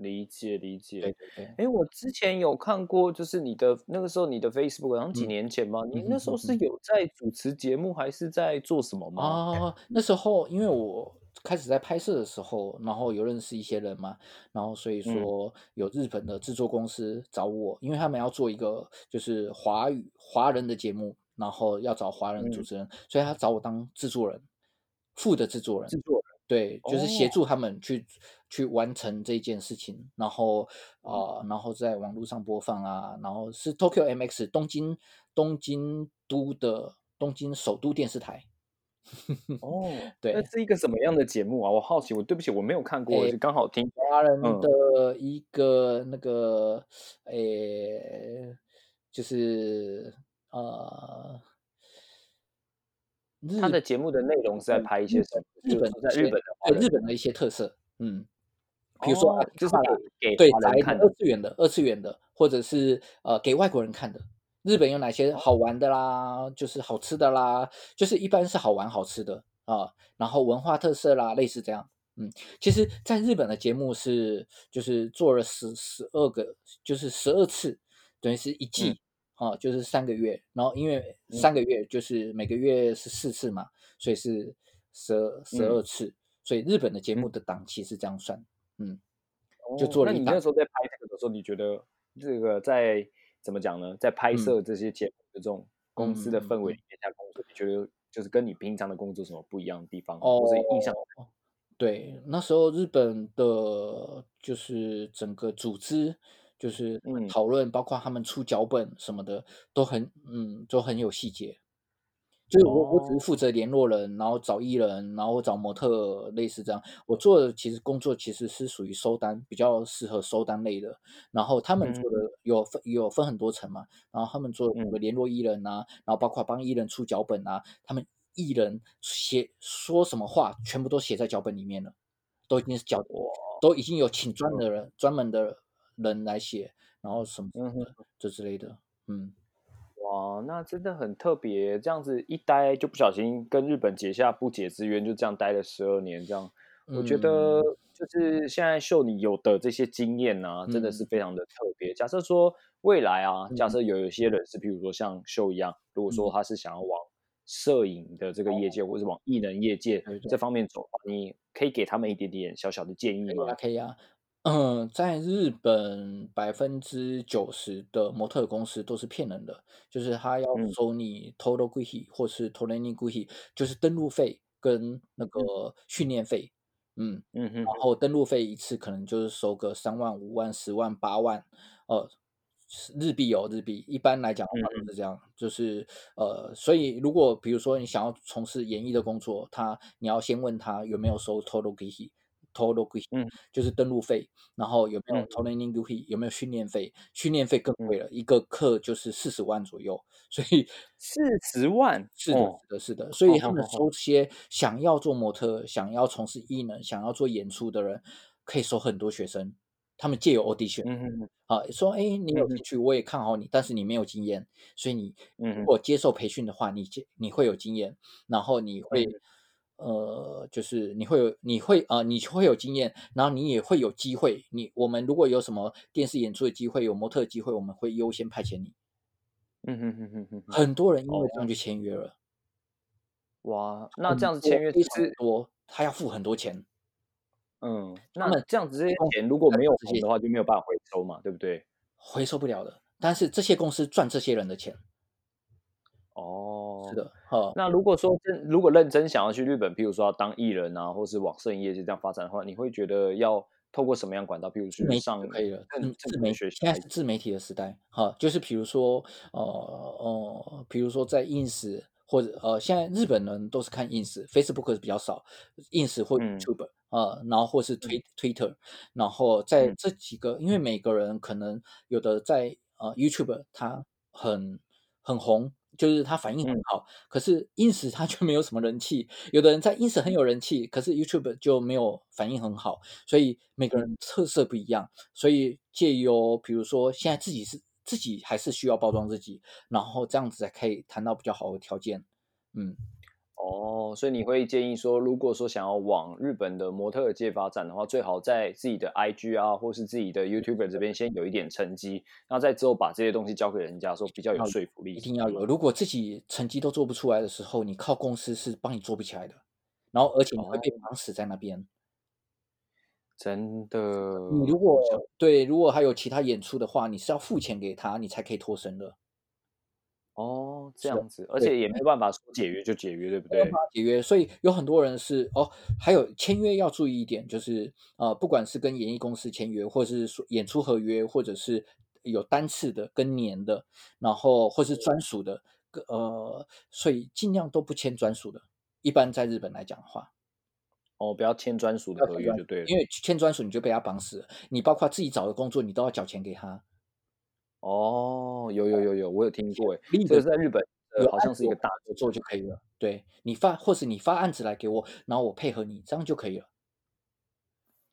理解理解。对对对，哎，我之前有看过，就是你的那个时候你的 Facebook，然后几嗯年前嘛，你嗯那时候是有在主持节目，还是在做什么吗？啊，那时候因为我开始在拍摄的时候，然后有认识一些人嘛，然后所以嗯说有日本的制作公司找我，因为他们要做一个就是华语华人的节目，然后要找华人主嗯持人，所以他找我当制作人，副的制作人制，作人对，就是协哦助他们去去完成这件事情，然后啊呃，然后在网络上播放啊，然后是 Tokyo MX 东京东京都的东京首都电视台。哦，对那是一个什么样的节目啊？我好奇，我对不起，我没有看过，刚好听。华人嗯的一个那个，诶、就是呃，日他的节目的内容是在拍一些什么？日本在日本的日本的一些特色，嗯，比如说就是给给对宅的华人看二次元的二次元的，或者是呃给外国人看的。日本有哪哦些好玩的啦，就是好吃的啦，就是一般是好玩好吃的啊，然后文化特色啦，类似这样。嗯，其实在日本的节目是就是做了十十二个，就是十二次，等于是一季啊，就是三个月。然后因为嗯三个月就是每个月是四次嘛，所以是十二十嗯二次。所以日本的节目的档期是这样算。嗯，就哦那你做了一档那时候在拍这个的时候，你觉得这个在怎么讲呢？在拍嗯摄这些节目的这种公司的氛围里面下工作，你觉得就是跟你平常的工作什么不一样的地方？哦或者印象？对，那时候日本的就是整个组织，就是嗯讨论，包括他们出脚本什么的，都很嗯，都很有细节。就是我我只是哦负责联络人，然后找艺人，然后找模特，类似这样。我做的其实工作其实是属于收单，比较适合收单类的。然后他们做的有分有分很多层嘛，然后他们做嗯有联络艺人啊，然后包括帮艺人出脚本啊，他们艺人写说什么话，全部都写在脚本里面了，都已经是脚都已经有请专的人专门的人来写，然后什么这之类的，嗯。哇，那真的很特别，这样子一待就不小心跟日本结下不解之缘，就这样待了十二年，这样。我觉得嗯。就是现在秀你有的这些经验呢、真的是嗯。非常的特别。假设说未来啊，假嗯。设有一些人是，比如说像秀一样，如果说嗯。他是想要往摄影的这个业界，或者是往艺能业界这方面走，你可以给他们一点点小小的建议吗可以啊，？嗯，在日本百分之九十的模特公司都是骗人的，就是他要嗯。收你 total g u i 或是 training g u i，就是登录费跟那个训练费。嗯，嗯。哼然后。登录费一次可能就是收个三万、五万、十万、八万，呃，是日币哦，日币。一般来讲的话嗯都是。这样，就是呃，所以如果比如说你想要从事演艺的工作，他你要先问他有没有收 total 贵费。total 贵嗯就是登录费，然后有没有嗯 training 贵费，有没有训练费？训练费更嗯贵了，一个课就是四十万左右，所以四十万，是的，哦是的，是的，所以他们哦哦哦收些想要做模特、想要从事艺能、想要做演出的人，可以收很多学生。他们借由 audition 啊，说，哎，你有兴趣，我也看好你，但是你没有经验，所以你如果接受培训的话，你接你会有经验，然后你会嗯呃，就是你会有你会啊、呃，你会有经验，然后你也会有机会。你我们如果有什么电视演出的机会，有模特的机会，我们会优先派遣你。嗯哼哼哼哼哼，很多人因为哦这样就签约了。哇，那这样子签约非常其实多，他要付很多钱。嗯，那这样子这些钱如果没有这些的话，就没有办法回收嘛，对不对？回收不了的。但是这些公司赚这些人的钱，哦，是。的，哈，那如果说真如果认真想要去日本，譬如说要当艺人啊，或是往摄影业界这样发展的话，你会觉得要透过什么样管道？譬如去上就可以了，嗯自自媒体现在是自媒体的时代，哈，就是比如说，呃呃，比如说在 ins 或者呃，现在日本人都是看 ins，Facebook 是比较少，ins 或嗯 YouTube，呃，然后或是推 Twitter，然后在嗯这几个，因为每个人可能有的在呃 YouTube 它很很红，就是它反应很嗯。好，可是 ins 它就没有什么人气，有的人在 ins 很有人气，可是 YouTube 就没有反应很好，所以每个人特色不一样，所以借由比如说现在自己是自己还是需要包装自己，然后这样子才可以谈到比较好的条件。嗯，哦，所以你会建议说，如果说想要往日本的模特界发展的话，最好在自己的 IG 啊，或是自己的 YouTuber 这边先有一点成绩，然后再之后把这些东西交给人家，说比较有说服力。一定要有。如果自己成绩都做不出来的时候，你靠公司是帮你做不起来的，然后而且你会被哦绑死在那边。真的。你如果对，如果还有其他演出的话，你是要付钱给他，你才可以脱身的。哦，这样子，而且也没办法说解约就解约，对不对没办？法解约，所以有很多人是哦，还有签约要注意一点，就是呃，不管是跟演艺公司签约，或者是说演出合约，或者是有单次的跟年的，然后或是专属的，呃，所以尽量都不签专属的。一般在日本来讲的话，哦，不要签专属的合约就对了。因为签专属你就被他绑死了，你包括自己找的工作，你都要缴钱给他。哦，有有有有，我有听过，诶，立的这个在日本，好像是一个大合作就可以了。对你发，或是你发案子来给我，然后我配合你，这样就可以了。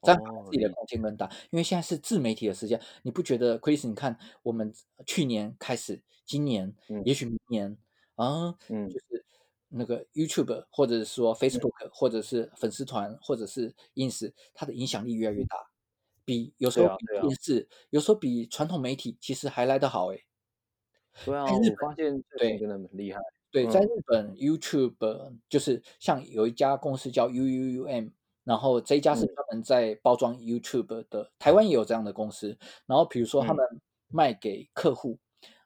这样哦自己的理空间更大，因为现在是自媒体的时间，你不觉得，Chris？你看我们去年开始，今年，嗯也许明年啊，嗯就是那个 YouTube 或者是说 Facebook，、或者是粉丝团，或者是 Ins，它的影响力越来越大，比有时候比电视，有时候比传统媒体其实还来得好诶。对啊，我发现这对真的很厉害。对，在嗯日本 YouTube 就是像有一家公司叫 UUUM，然后这一家是嗯专门在包装 YouTube 的，台湾也有这样的公司。然后比如说他嗯们卖给客户，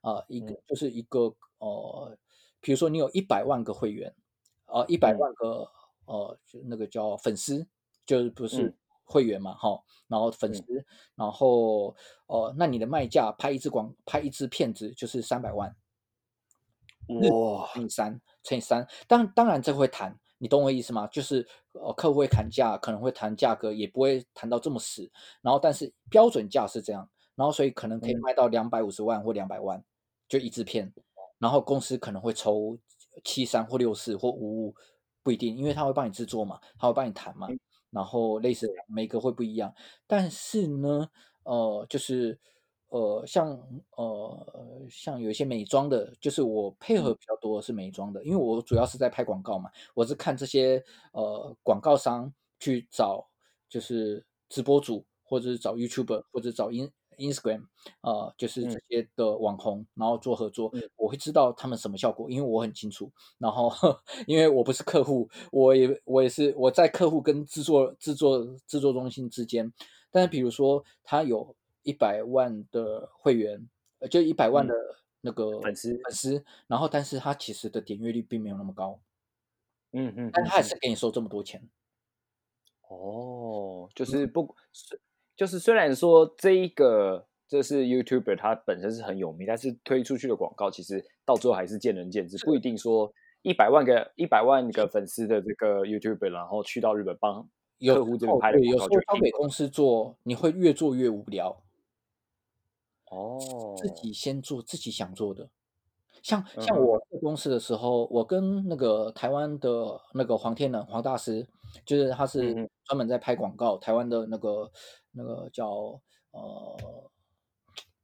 啊、一个嗯就是一个呃，比如说你有一百万个会员，呃，一百嗯万个呃，就那个叫粉丝，就是不是嗯会员嘛，哈，然后粉嗯丝，然后呃，那你的卖价拍一支广拍一支片子就是三百万。哇，乘以三，乘以三，当当然这会谈，你懂我意思吗？就是呃，客户会砍价，可能会谈价格，也不会谈到这么死。然后，但是标准价是这样，然后所以可能可以嗯卖到两百五十万或两百万，就一支片。然后公司可能会抽七三或六四或五五，不一定，因为他会帮你制作嘛，他会帮你谈嘛。嗯然后类似每个会不一样，但是呢，呃，就是呃，像呃，像有一些美妆的，就是我配合嗯。比较多的是美妆的，因为我主要是在拍广告嘛，我是看这些呃广告商去找就是直播主，或者是找 YouTuber，或者找 In Instagram，呃，就是这嗯。些的网红，然后做合作，嗯。我会知道他们什么效果，因为我很清楚。然后因为我不是客户，我也我也是我在客户跟制作制作制作中心之间，但是比如说他有一百万的会员，呃就一百万嗯。的那个粉丝。粉丝，然后但是他其实的点阅率并没有那么高，嗯嗯，但他还嗯。是给你收这么多钱。哦，嗯就是不，是就是虽然说这一个这是 YouTuber 他本身是很有名，但是推出去的广告其实到最后还是见仁见智，不一定说一百万个一百万个粉丝的这个 YouTuber，然后去到日本帮有客户这边拍的对，有时候交给公司做，你会越做越无聊。哦，自己先做自己想做的。像像我在公司的时候，我跟那个台湾的那个黄天能黄大师，就是他是专门在拍广告，台湾的那个那个叫呃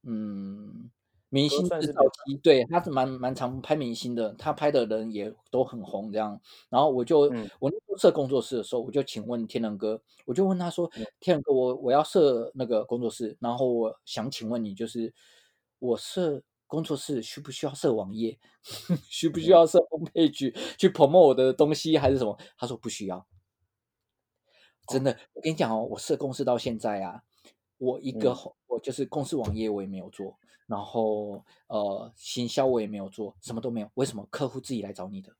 嗯明星制造算是比较机，对，他是蛮蛮常拍明星的，他拍的人也都很红这样。然后我就、嗯。我那时候设工作室的时候，我就请问天能哥，我就问他说嗯：“天能哥，我我要设那个工作室，然后我想请问你，就是我设工作室需不需要设网页？需不需要设 homepage 去 promote 我的东西还是什么？”他说不需要。真的，我跟你讲哦，我设公司到现在啊，我一个、嗯我就是公司网页我也没有做，然后呃行销我也没有做，什么都没有。为什么？客户自己来找你的。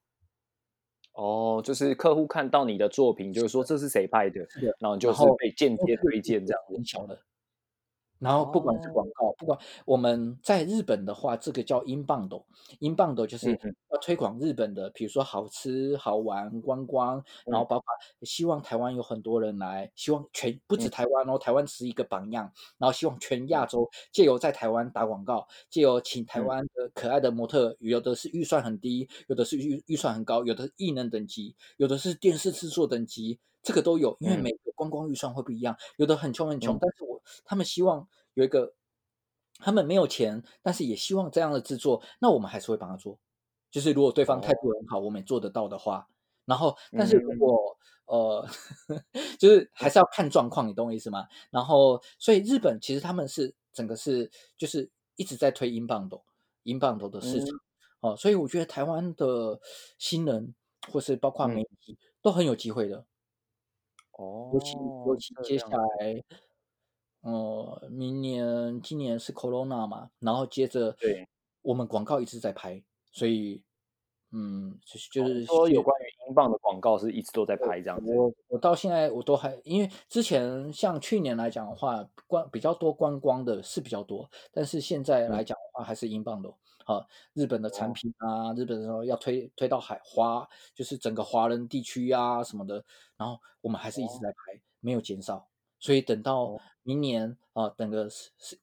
哦，就是客户看到你的作品，就是说这是谁拍的，的，然后就是被间接推荐这样。很小的。然后不管是广告，不管我们在日本的话，这个叫英镑斗，英镑斗就是要推广日本的，比如说好吃、好玩、观光，然后包括希望台湾有很多人来，希望全不止嗯。台湾哦，台湾是一个榜样，然后希望全亚洲借由在台湾打广告，借由请台嗯。湾的可爱的模特，有的是预算很低，有的是预预算很高，有的是艺能等级，有的是电视制作等级，这个都有，因为嗯。每个观光预算会不一样，有的很穷很穷，嗯但是我他们希望有一个，他们没有钱，但是也希望这样的制作，那我们还是会帮他做。就是如果对方态度很好，我们也做得到的话，然后但是如嗯果呃，就是还是要看状况，你懂我意思吗？然后所以日本其实他们是整个是就是一直在推英镑斗，英镑斗的市场。哦，所以我觉得台湾的新人或是包括媒体、都很有机会的。哦，尤其尤其接下来，呃，明年今年是 Corona 嘛，然后接着对。我们广告一直在拍，所以嗯，就是就是说有关于英镑的广告是一直都在拍这样子。我。我到现在我都还，因为之前像去年来讲的话，观比较多观光的是比较多，但是现在来讲的话还是英镑的啊，日本的产哦品啊，日本的要推推到海华，就是整个华人地区啊什么的，然后我们还是一直哦在拍，没有减少，所以等到哦明年啊，整个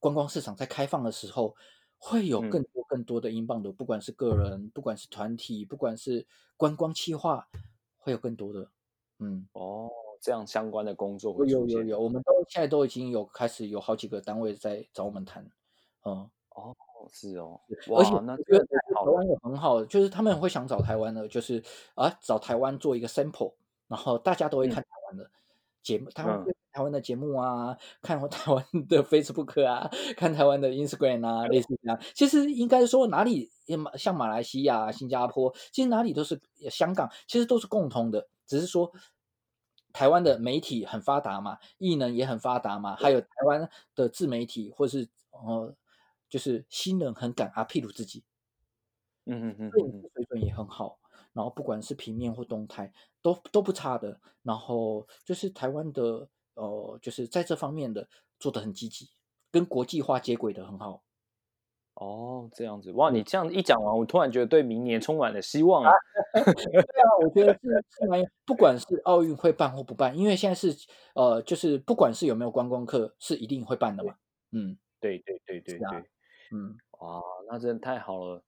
观光市场在开放的时候。会有嗯更多更多的英镑的，不管是个人，不管是团体，不管是观光企划，会有更多的，嗯。哦，这样相关的工作会。有有有，我们都现在都已经有开始有好几个单位在找我们谈，嗯，哦，是哦，而且。台湾也很好，就是他们会想找台湾的，就是啊找台湾做一个 sample，然后大家都会嗯看台湾的节目，台湾嗯会看台湾的节目啊，看 台湾的 Facebook 啊，看台湾的 Instagram 啊，类似这样。其实应该说哪里也马像马来西亚、新加坡，其实哪里都是香港，其实都是共通的，只是说台湾的媒体很发达嘛，艺能也很发达嘛，还有台湾的自媒体或是呃，就是新人很敢 appeal 自己，嗯嗯嗯水准也很好，然后不管是平面或动态都都不差的，然后就是台湾的呃，就是在这方面的做的很积极，跟国际化接轨的很好。哦，这样子，哇，你这样一讲完，我突然觉得对明年充满了希望啊。对啊，我觉得是是蛮，不管是奥运会办或不办，因为现在是呃，就是不管是有没有观光客，是一定会办的嘛。嗯对对对对对，嗯，哇，那真的太好了。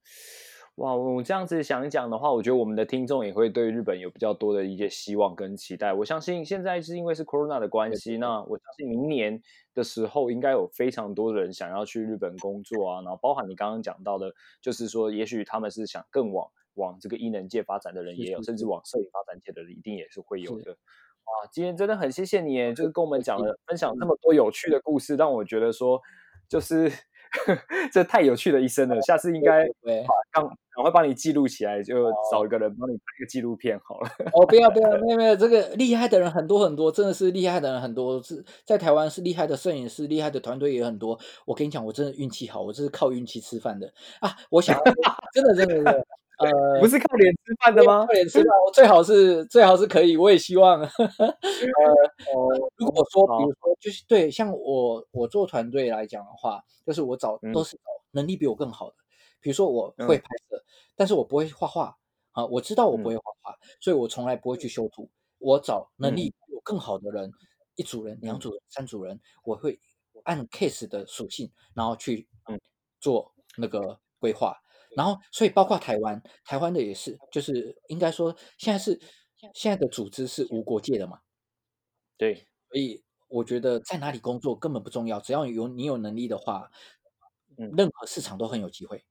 哇，我这样子想一讲的话，我觉得我们的听众也会对日本有比较多的一些希望跟期待。我相信现在是因为是 Corona 的关系，那我相信明年的时候应该有非常多的人想要去日本工作啊，然后包含你刚刚讲到的，就是说也许他们是想更往往这个艺能界发展的人也有，甚至往摄影发展界的人一定也是会有的。哇，今天真的很谢谢你耶，就是跟我们讲了分享这么多有趣的故事，让我觉得说，就是 这太有趣的一生了。下次应该喂。赶赶快帮你记录起来，就找一个人帮你拍个纪录片好了。哦，不要不要，没有没有，这个厉害的人很多很多，真的是厉害的人很多，是在台湾是厉害的摄影师，厉害的团队也很多。我跟你讲，我真的运气好，我这是靠运气吃饭的啊！我想真的真的真的，呃，不是靠脸吃饭的吗靠？脸吃饭，我最好是最好是可以，我也希望。呃，如果说，比如说，就是对，像我我做团队来讲的话，就是我找嗯都是找能力比我更好的。比如说我嗯会拍摄，但是我不会画画啊，我知道我不嗯会画画，所以我从来不会去修图。我找能嗯力比我更好的人，一组人、两嗯组人、三组人，我会按 case 的属性，然后去嗯做那个规划。然后，所以包括台湾，台湾的也是，就是应该说现在是现在的组织是无国界的嘛，对，所以我觉得在哪里工作根本不重要，只要有你有能力的话，嗯。任何市场都很有机会。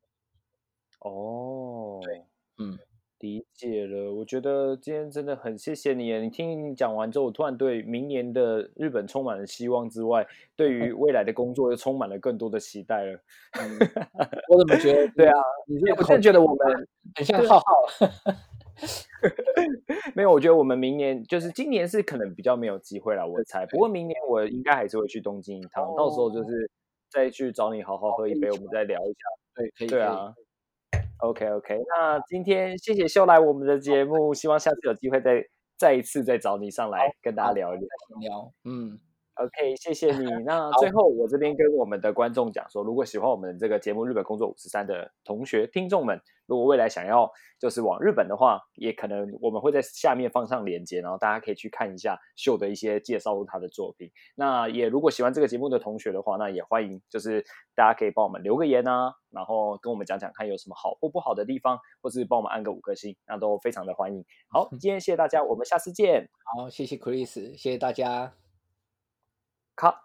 哦，对嗯，理解了。我觉得今天真的很谢谢你，你听你讲完之后，我突然对明年的日本充满了希望之外，对于未来的工作又充满了更多的期待了。我怎么觉得？对啊，你这个口我真的觉得我们很像浩浩。没有，我觉得我们明年就是今年是可能比较没有机会了，我猜。不过明年我应该还是会去东京一趟，到时候就是再去找你好好喝一杯，我们再聊一下。对，可以。对啊 OK OK，那今天谢谢秀来我们的节目，希望下次有机会再再一次再找你上来跟大家聊一聊。聊，嗯，OK，谢谢你。那最后我这边跟我们的观众讲说，如果喜欢我们这个节目《日本工作五十三》的同学听众们，如果未来想要就是往日本的话，也可能我们会在下面放上链接，然后大家可以去看一下秀的一些介绍他的作品。那也如果喜欢这个节目的同学的话，那也欢迎就是大家可以帮我们留个言啊，然后跟我们讲讲看有什么好或不好的地方，或是帮我们按个五颗星，那都非常的欢迎。好，今天谢谢大家，我们下次见，好，谢谢 Chris，谢谢大家。卡。